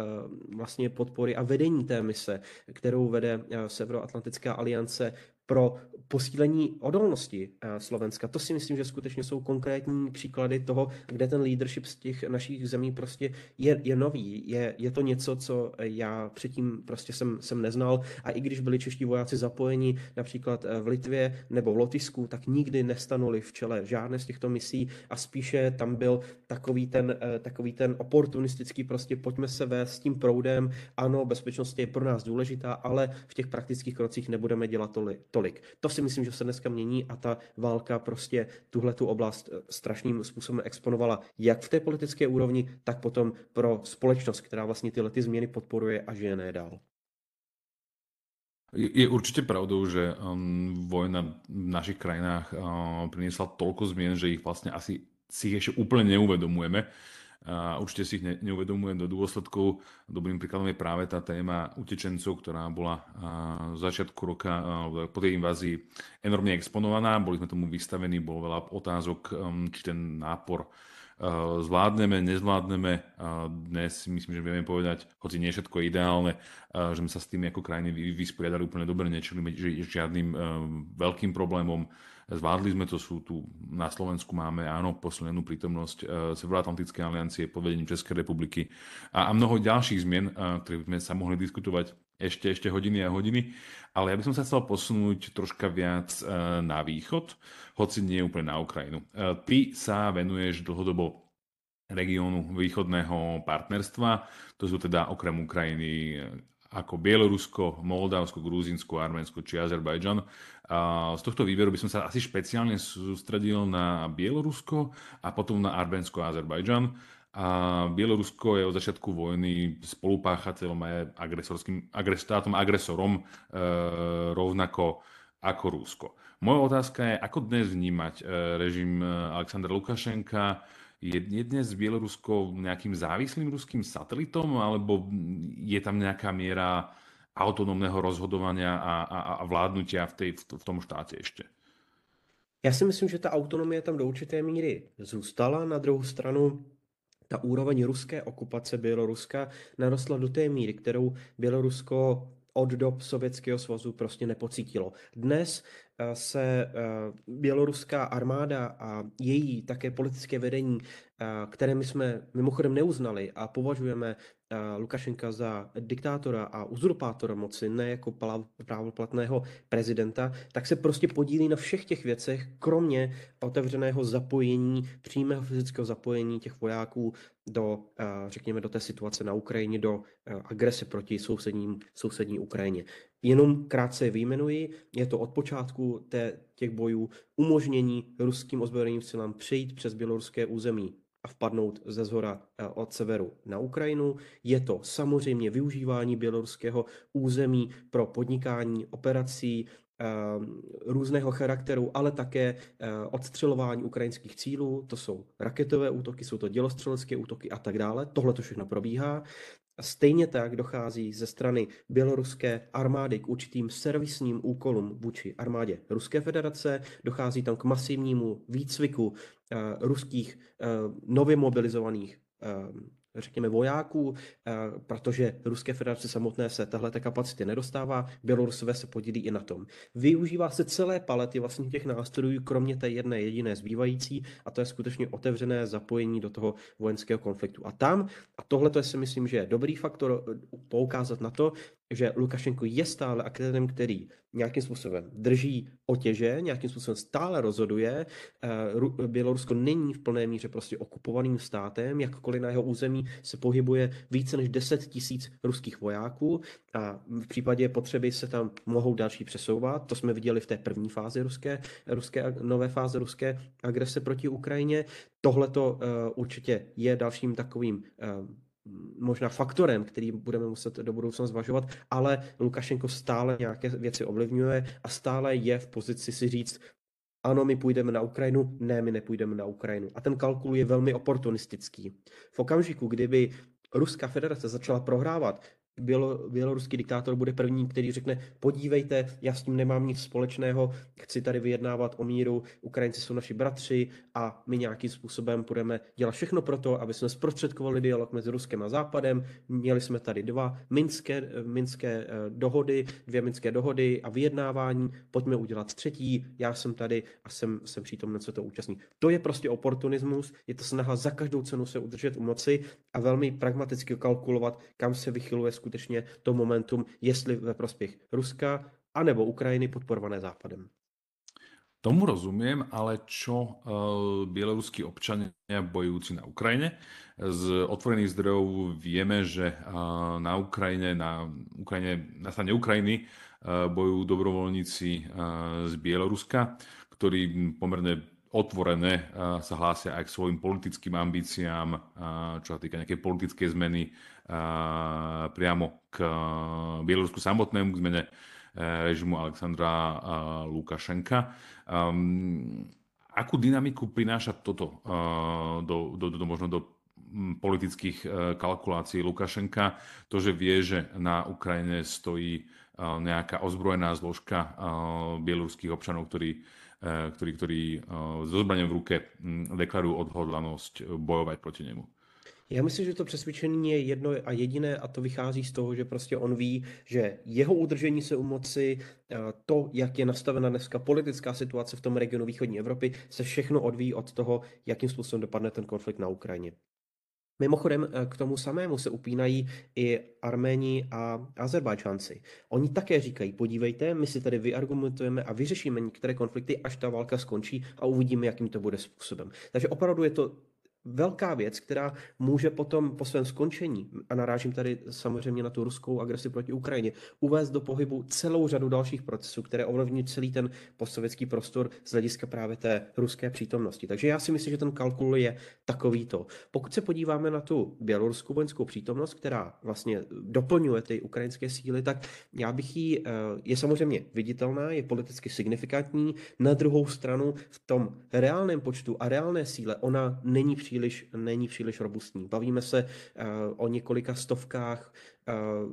S2: vlastně podpory a vedení té mise, kterou vede Severoatlantická aliance pro posílení odolnosti eh, Slovenska. To si myslím, že skutečně jsou konkrétní příklady toho, kde ten leadership z těch našich zemí prostě je, je nový. Je, je to něco, co já předtím prostě jsem, jsem neznal a i když byli čeští vojáci zapojeni například eh, v Litvě nebo v Lotisku, tak nikdy nestanuli v čele žádné z těchto misí a spíše tam byl takový ten, eh, takový ten oportunistický prostě pojďme se vést s tím proudem, ano, bezpečnost je pro nás důležitá, ale v těch praktických krocích nebudeme dělat tolik. Tolik. To si myslím, že se dneska mění a ta válka prostě tuhle tu oblast eh, strašným způsobem exponovala jak v té politické úrovni, tak potom pro společnost, která vlastně tyhle ty změny podporuje a žije dál.
S1: Je určite pravdou, že um, vojna v našich krajinách uh, priniesla toľko zmien, že ich vlastne asi si ich ešte úplne neuvedomujeme a určite si ich ne, neuvedomujem do dôsledkov. Dobrým príkladom je práve tá téma utečencov, ktorá bola v začiatku roka po tej invázii enormne exponovaná. Boli sme tomu vystavení, bolo veľa otázok, um, či ten nápor zvládneme, nezvládneme. Dnes si myslím, že vieme povedať, hoci nie všetko je ideálne, že sme sa s tým ako krajiny vysporiadali úplne dobre, nečelíme žiadnym veľkým problémom. Zvládli sme to, sú tu na Slovensku máme, áno, posilnenú prítomnosť Severoatlantickej aliancie pod vedením Českej republiky a, a mnoho ďalších zmien, ktoré sme sa mohli diskutovať ešte, ešte hodiny a hodiny. Ale ja by som sa chcel posunúť troška viac uh, na východ, hoci nie úplne na Ukrajinu. Uh, ty sa venuješ dlhodobo regiónu východného partnerstva, to sú teda okrem Ukrajiny ako Bielorusko, Moldavsko, Gruzínsko, Arménsko či Azerbajdžan. Z tohto výberu by som sa asi špeciálne sústredil na Bielorusko a potom na Arménsko a Azerbajdžan. A Bielorusko je od začiatku vojny spolupáchateľom a agresorským, agres, štátom agresorom e, rovnako ako Rusko. Moja otázka je, ako dnes vnímať e, režim e, Alexandra Lukašenka, Je, je dnes Bielorusko nejakým závislým ruským satelitom, alebo je tam nejaká miera autonómneho rozhodovania a, a, a vládnutia v, tej, v tom štáte ešte?
S2: Já si myslím, že ta autonomie tam do určité míry zůstala. Na druhou stranu ta úroveň ruské okupace Běloruska narostla do té míry, kterou Bělorusko od dob Sovětského svazu prostě nepocítilo. Dnes eh, se eh, běloruská armáda a její také politické vedení, eh, které my jsme mimochodem neuznali a považujeme Lukašenka za diktátora a uzurpátora moci, ne jako právoplatného prezidenta, tak se prostě podílí na všech těch věcech, kromě otevřeného zapojení, přímého fyzického zapojení těch vojáků do, řekněme, do té situace na Ukrajině, do agrese proti sousedním, sousední Ukrajině. Jenom krátce je vyjmenuji, je to od počátku té, těch bojů umožnění ruským ozbrojeným silám přejít přes běloruské území a vpadnout ze zhora eh, od severu na Ukrajinu. Je to samozřejmě využívání běloruského území pro podnikání operací eh, různého charakteru, ale také eh, odstřelování ukrajinských cílů, to jsou raketové útoky, jsou to dělostřelecké útoky a tak dále. Tohle to všechno probíhá. A stejně tak dochází ze strany běloruské armády k určitým servisním úkolům vůči armádě Ruské federace, dochází tam k masivnímu výcviku eh, ruských eh, nově mobilizovaných eh, řekněme, vojáků, protože Ruské federace samotné se tahle kapacity nedostává, Bělorusové se podílí i na tom. Využívá se celé palety vlastně těch nástrojů, kromě té jedné jediné zbývající, a to je skutečně otevřené zapojení do toho vojenského konfliktu. A tam, a tohle to si myslím, že je dobrý faktor poukázat na to, že Lukašenko je stále akténem, který nějakým způsobem drží otěže, nějakým způsobem stále rozhoduje. Eh, Bělorusko není v plné míře prostě okupovaným státem, jakkoliv na jeho území se pohybuje více než 10 tisíc ruských vojáků a v případě potřeby se tam mohou další přesouvat. To jsme viděli v té první fázi ruské, ruské nové fáze ruské agrese proti Ukrajině. Tohle to uh, určitě je dalším takovým uh, možná faktorem, který budeme muset do budoucna zvažovat, ale Lukašenko stále nějaké věci ovlivňuje a stále je v pozici si říct, ano, my půjdeme na Ukrajinu, ne, my nepůjdeme na Ukrajinu. A ten kalkul je velmi oportunistický. V okamžiku, kdyby Ruská federace začala prohrávat, Bělo, běloruský diktátor bude první, který řekne, podívejte, já s tím nemám nic společného, chci tady vyjednávat o míru, Ukrajinci jsou naši bratři a my nějakým způsobem budeme dělat všechno pro to, aby jsme zprostředkovali dialog mezi Ruskem a Západem. Měli jsme tady dva minské, minské eh, dohody, dvě minské dohody a vyjednávání, pojďme udělat třetí, já jsem tady a jsem, jsem přítomný, co to účastní. To je prostě oportunismus, je to snaha za každou cenu se udržet u moci a velmi pragmaticky kalkulovat, kam se vychyluje skutečně to momentum, jestli ve prospěch Ruska anebo Ukrajiny podporované Západem.
S1: Tomu rozumiem, ale čo uh, bieloruskí občania bojujúci na Ukrajine? Z otvorených zdrojov vieme, že uh, na Ukrajine, na Ukrajine, na strane Ukrajiny bojujú dobrovoľníci uh, z Bieloruska, ktorí pomerne otvorené sa hlásia aj k svojim politickým ambíciám, čo sa týka nejakej politickej zmeny priamo k Bielorusku samotnému, k zmene režimu Alexandra Lukašenka. Akú dynamiku prináša toto do, do, do, možno do politických e, kalkulácií Lukašenka? To, že vie, že na Ukrajine stojí nejaká ozbrojená zložka bieloruských občanov, ktorí Eh, ktorí, ktorí eh, so zbraněm v ruke hm, deklarují odhodlanost bojovat proti němu.
S2: Já myslím, že to přesvědčení je jedno a jediné a to vychází z toho, že prostě on ví, že jeho udržení se u moci, eh, to, jak je nastavena dneska politická situace v tom regionu východní Evropy, se všechno odvíjí od toho, jakým způsobem dopadne ten konflikt na Ukrajině. Mimochodem eh, k tomu samému se upínají i Arméni a Azerbajčanci. Oni také říkají, podívejte, my si tady vyargumentujeme a vyřešíme některé konflikty, až ta válka skončí a uvidíme, jakým to bude způsobem. Takže opravdu je to velká věc, která může potom po svém skončení, a narážím tady samozřejmě na tu ruskou agresi proti Ukrajině, uvést do pohybu celou řadu dalších procesů, které ovlivní celý ten postsovětský prostor z hlediska právě té ruské přítomnosti. Takže já si myslím, že ten kalkul je takovýto. Pokud se podíváme na tu běloruskou vojenskou přítomnost, která vlastně doplňuje ty ukrajinské síly, tak já bych ji, eh, je samozřejmě viditelná, je politicky signifikantní, na druhou stranu v tom reálném počtu a reálné síle ona není příliš příliš, není příliš robustní. Bavíme se o několika stovkách Eh,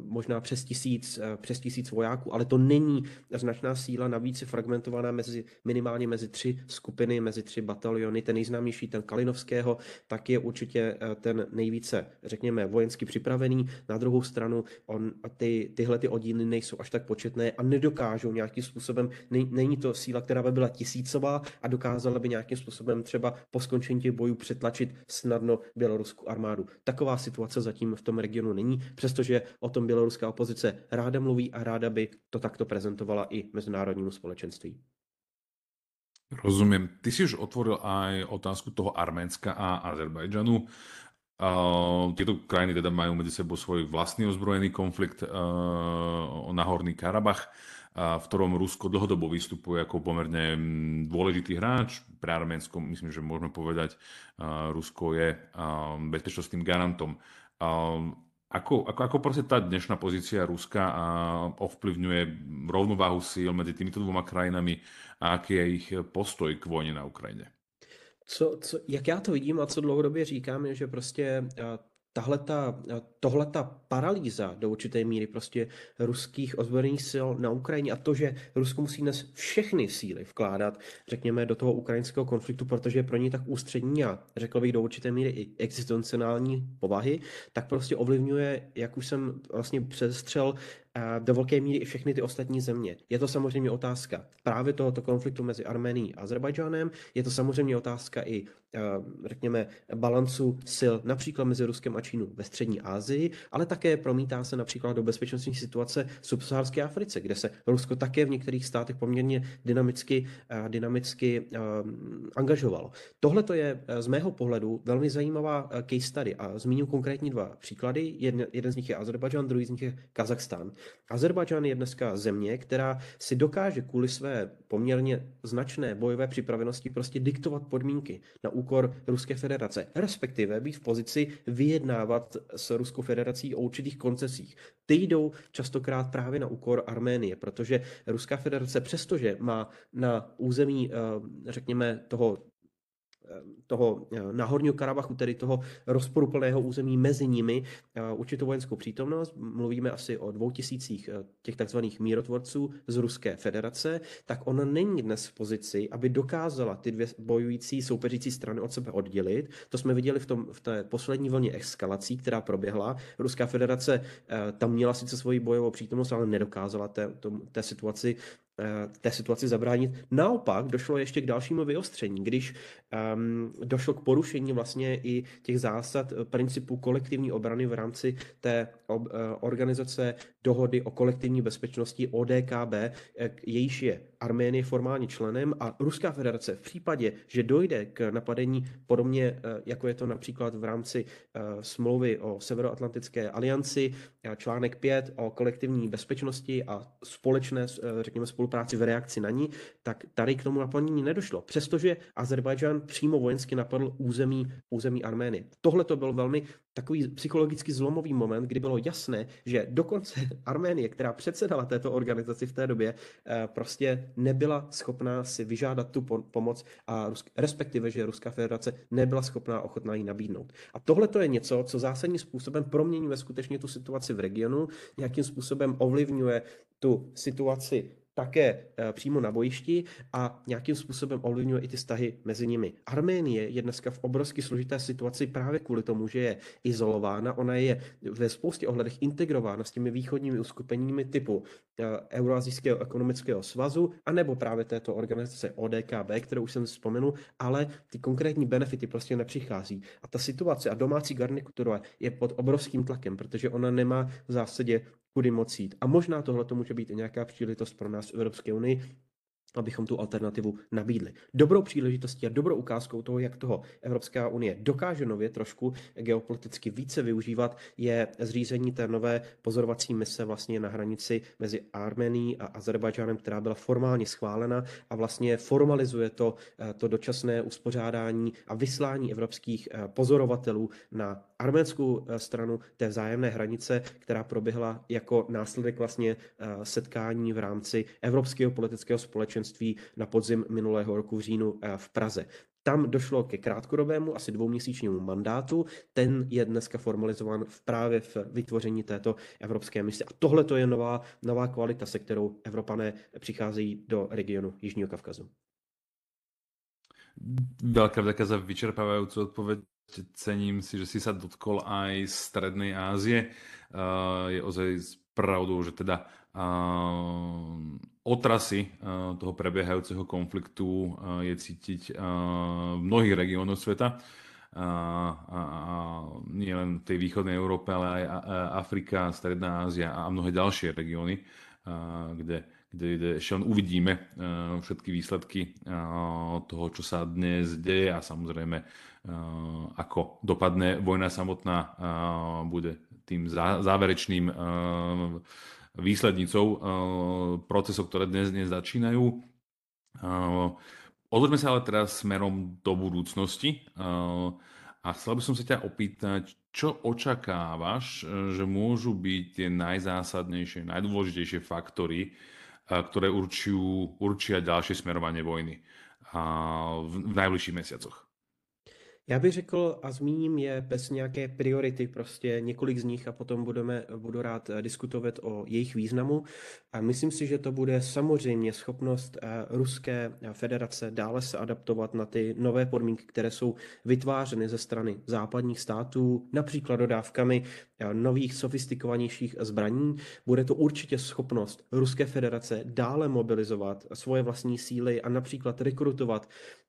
S2: možná přes tisíc, eh, přes tisíc vojáků, ale to není značná síla, navíc je fragmentovaná mezi, minimálně mezi tři skupiny, mezi tři bataliony. Ten nejznámější, ten Kalinovského, tak je určitě eh, ten nejvíce, řekněme, vojensky připravený. Na druhou stranu on, ty, tyhle ty oddíly nejsou až tak početné a nedokážou nějakým způsobem, ne, není to síla, která by byla tisícová a dokázala by nějakým způsobem třeba po skončení těch bojů přetlačit snadno běloruskou armádu. Taková situace zatím v tom regionu není, přestože o tom běloruská opozice ráda mluví a ráda by to takto prezentovala i mezinárodnímu společenství.
S1: Rozumím. Ty si už otvoril aj otázku toho Arménska a Azerbajdžanu. Uh, tieto krajiny teda majú medzi sebou svoj vlastný ozbrojený konflikt na Horný Karabach, v ktorom Rusko dlhodobo vystupuje ako pomerne dôležitý hráč. Pre Arménsko myslím, že môžeme povedať, Rusko je uh, bezpečnostným garantom. Ako, ako, ako proste tá dnešná pozícia Ruska a ovplyvňuje rovnováhu síl medzi týmito dvoma krajinami a aký je ich postoj k vojně na Ukrajině?
S2: Co, co, jak já to vidím a co dlouhodobě říkám, je, že prostě tahle ta, tohle ta paralýza do určité míry prostě ruských ozbrojených sil na Ukrajině a to, že Rusko musí dnes všechny síly vkládat, řekněme, do toho ukrajinského konfliktu, protože je pro ně tak ústřední a řekl bych do určité míry i existenciální povahy, tak prostě ovlivňuje, jak už jsem vlastně přestřel, do velké míry i všechny ty ostatní země. Je to samozřejmě otázka právě tohoto konfliktu mezi Arménií a Azerbajdžánem, je to samozřejmě otázka i, řekněme, balancu sil například mezi Ruskem a Čínou ve střední Asii, ale také promítá se například do bezpečnostní situace v subsaharské Africe, kde se Rusko také v některých státech poměrně dynamicky, dynamicky angažovalo. Tohle to je z mého pohledu velmi zajímavá case study a zmíním konkrétní dva příklady. Jeden, jeden z nich je Azerbajdžán, druhý z nich je Kazachstán. Azerbajdžán je dneska země, která si dokáže kvůli své poměrně značné bojové připravenosti prostě diktovat podmínky na úkor Ruské federace, respektive být v pozici vyjednávat s Ruskou federací o určitých koncesích. Ty jdou častokrát právě na úkor Arménie, protože Ruská federace, přestože má na území, eh, řekněme, toho toho eh, Nahorního Karabachu, tedy toho rozporuplného území mezi nimi, eh, určitou vojenskou přítomnost. Mluvíme asi o dvou tisících eh, těch takzvaných mírotvorců z Ruské federace, tak ona není dnes v pozici, aby dokázala ty dvě bojující, soupeřící strany od sebe oddělit. To jsme viděli v, tom, v té poslední vlně eskalací, která proběhla. Ruská federace tam měla sice svoji bojovou přítomnost, ale nedokázala té, té situaci té situaci zabránit. Naopak došlo ještě k dalšímu vyostření, když um, došlo k porušení vlastně i těch zásad eh, principu kolektivní obrany v rámci té uh, organizace dohody o kolektivní bezpečnosti ODKB, jejíž je Arménie formálně členem a Ruská federace v případě, že dojde k napadení podobně, jako je to například v rámci smlouvy o Severoatlantické alianci, článek 5 o kolektivní bezpečnosti a společné, řekněme, spolu spolupráci v reakci na ní, tak tady k tomu naplnění nedošlo. Přestože Azerbajdžán přímo vojensky napadl území, území Arménie. Tohle to byl velmi takový psychologicky zlomový moment, kdy bylo jasné, že dokonce Arménie, která předsedala této organizaci v té době, eh, prostě nebyla schopná si vyžádat tu pomoc a respektive, že Ruská federace nebyla schopná ochotná ji nabídnout. A tohle to je něco, co zásadním způsobem proměňuje skutečně tu situaci v regionu, nějakým způsobem ovlivňuje tu situaci také eh, přímo na bojišti a nějakým způsobem ovlivňuje i ty vztahy mezi nimi. Arménie je dneska v obrovsky složité situaci právě kvůli tomu, že je izolována, ona je ve spoustě ohledech integrována s těmi východními uskupeními typu eh, Euroazijského ekonomického svazu, anebo právě této organizace ODKB, kterou už jsem vzpomenul, ale ty konkrétní benefity prostě nepřichází. A ta situace a domácí garnitura je pod obrovským tlakem, protože ona nemá v zásadě kudy moc jít. A možná tohle to může být i nějaká příležitost pro nás v Evropské unii, abychom tu alternativu nabídli. Dobrou příležitostí a dobrou ukázkou toho, jak toho Evropská unie dokáže nově trošku geopoliticky více využívat, je zřízení té nové pozorovací mise vlastně na hranici mezi Armenií a Azerbajdžánem, která byla formálně schválena a vlastně formalizuje to, eh, to dočasné uspořádání a vyslání evropských eh, pozorovatelů na arménskou eh, stranu té vzájemné hranice, která proběhla jako následek vlastně setkání v rámci Evropského politického společenství společenství na podzim minulého roku v říjnu v Praze. Tam došlo ke krátkodobému, asi dvouměsíčnímu mandátu. Ten je dneska formalizován v právě v vytvoření této evropské mise. A tohle to je nová, nová kvalita, se kterou Evropané přicházejí do regionu Jižního Kavkazu.
S1: Veľká vďaka za vyčerpávajúcu odpoveď. Cením si, že si sa dotkol aj Strednej Ázie. Je ozaj pravdou, že teda otrasy toho prebiehajúceho konfliktu je cítiť v mnohých regiónoch sveta. A, a, a nie len v tej východnej Európe, ale aj Afrika, Stredná Ázia a mnohé ďalšie regióny, kde, kde, kde ešte len uvidíme všetky výsledky toho, čo sa dnes deje a samozrejme, ako dopadne vojna samotná, bude tým záverečným výslednicou eh, procesov, ktoré dnes, dnes začínajú. Eh, odloďme sa ale teraz smerom do budúcnosti eh, a chcel by som sa ťa opýtať, čo očakávaš, že môžu byť tie najzásadnejšie, najdôležitejšie faktory, ktoré určujú, určia ďalšie smerovanie vojny v najbližších mesiacoch?
S2: Já bych řekl a zmíním je bez nějaké priority, prostě několik z nich a potom budeme, budu rád eh, diskutovat o jejich významu. A myslím si, že to bude samozřejmě schopnost eh, Ruské federace dále se adaptovat na ty nové podmínky, které jsou vytvářeny ze strany západních států, například dodávkami eh, nových, sofistikovanějších zbraní. Bude to určitě schopnost Ruské federace dále mobilizovat svoje vlastní síly a například rekrutovat Eh,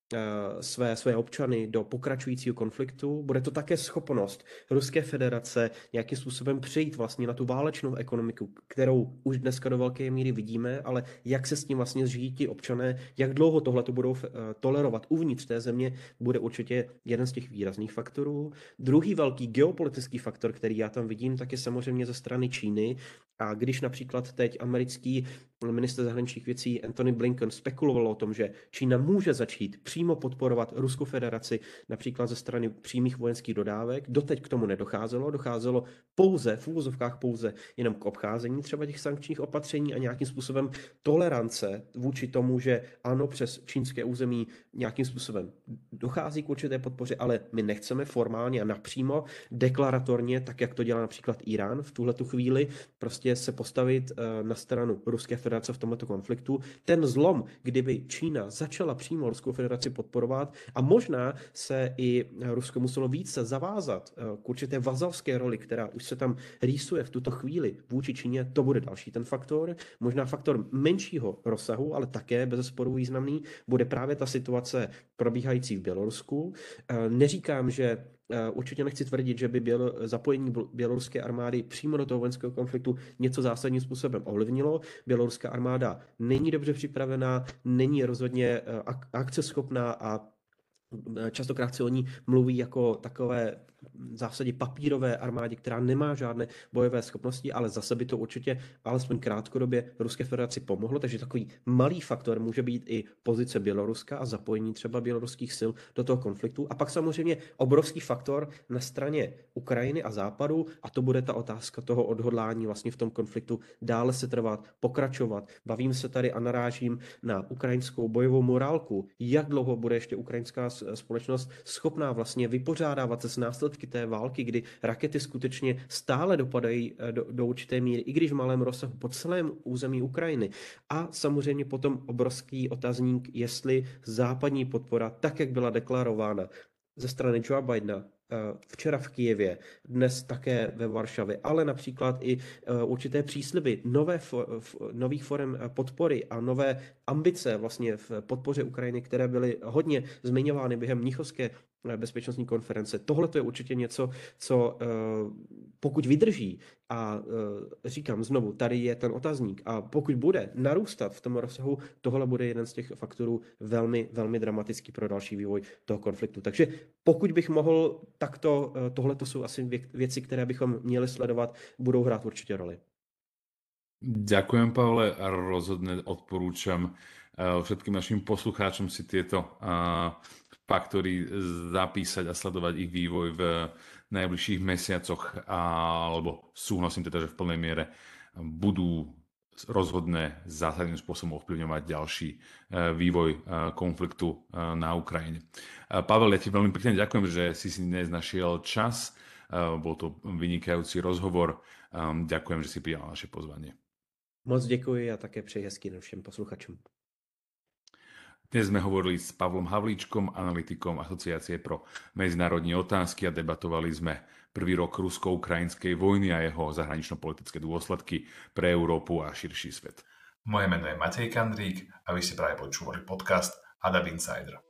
S2: své, své občany do pokračujícího konfliktu. Bude to také schopnost Ruské federace nějakým způsobem přejít vlastně na tu válečnou ekonomiku, kterou už dneska do velké míry vidíme, ale jak se s tím vlastně zžijí ti občané, jak dlouho tohle to budou eh, tolerovat uvnitř té země, bude určitě jeden z těch výrazných faktorů. Druhý velký geopolitický faktor, který já tam vidím, tak je samozřejmě ze strany Číny, a když například teď americký minister zahraničních věcí Anthony Blinken spekuloval o tom, že Čína může začít přímo podporovat Ruskou federaci například ze strany přímých vojenských dodávek, doteď k tomu nedocházelo, docházelo pouze, v úvozovkách pouze, jenom k obcházení třeba těch sankčních opatření a nějakým způsobem tolerance vůči tomu, že ano, přes čínské území nějakým způsobem dochází k určité podpoře, ale my nechceme formálně a napřímo, deklaratorně, tak jak to dělá například Irán v tuhle chvíli, prostě se postavit eh, na stranu Ruské federace v tomto konfliktu. Ten zlom, kdyby Čína začala přímo Ruskou federaci podporovat a možná se i Rusko muselo více zavázat eh, k určité vazalské roli, která už se tam rýsuje v tuto chvíli vůči Číně, to bude další ten faktor. Možná faktor menšího rozsahu, ale také bez sporu významný, bude právě ta situace probíhající v Bělorusku. Eh, neříkám, že určitě nechci tvrdit, že by byl zapojení běloruské armády přímo do toho vojenského konfliktu něco zásadním způsobem ovlivnilo. Běloruská armáda není dobře připravená, není rozhodně eh, akceschopná a eh, častokrát se o ní mluví jako takové v zásadě papírové armádě, která nemá žádné bojové schopnosti, ale zase by to určitě alespoň krátkodobě Ruské federaci pomohlo, takže takový malý faktor může být i pozice Běloruska a zapojení třeba běloruských sil do toho konfliktu. A pak samozřejmě obrovský faktor na straně Ukrajiny a Západu a to bude ta otázka toho odhodlání vlastně v tom konfliktu dále se trvat, pokračovat. Bavím se tady a narážím na ukrajinskou bojovou morálku. Jak dlouho bude ještě ukrajinská společnost schopná vlastně vypořádávat se s následky té války, kdy rakety skutečně stále dopadají eh, do, do určité míry, i když v malém rozsahu po celém území Ukrajiny. A samozřejmě potom obrovský otazník, jestli západní podpora, tak jak byla deklarována ze strany Joe Bidena, včera v Kijevě, dnes také ve Varšavě, ale například i eh, určité přísliby nové, nových forem podpory a nové ambice vlastně v podpoře Ukrajiny, které byly hodně zmiňovány během Mnichovské bezpečnostní konference. Tohle to je určitě něco, co eh, pokud vydrží a eh, říkám znovu, tady je ten otazník a pokud bude narůstat v tom rozsahu, tohle bude jeden z těch faktorů velmi, velmi dramatický pro další vývoj toho konfliktu. Takže pokud bych mohl, tak to, eh, tohle to jsou asi věci, které bychom měli sledovat, budou hrát určitě roli.
S1: Ďakujem, Pavle, a rozhodne odporúčam všetkým našim poslucháčom si tieto faktory zapísať a sledovať ich vývoj v najbližších mesiacoch, alebo súhlasím teda, že v plnej miere budú rozhodne zásadným spôsobom ovplyvňovať ďalší vývoj konfliktu na Ukrajine. Pavel, ja ti veľmi pekne ďakujem, že si si dnes našiel čas. Bol to vynikajúci rozhovor. Ďakujem, že si prijal naše pozvanie.
S2: Moc děkuji a také přeji hezký všem posluchačům.
S1: Dnes sme hovorili s Pavlom Havlíčkom, analytikom Asociácie pro medzinárodní otázky a debatovali sme prvý rok rusko-ukrajinskej vojny a jeho zahranično-politické dôsledky pre Európu a širší svet.
S3: Moje meno je Matej Kandrík a vy ste práve počúvali podcast Adab Insider.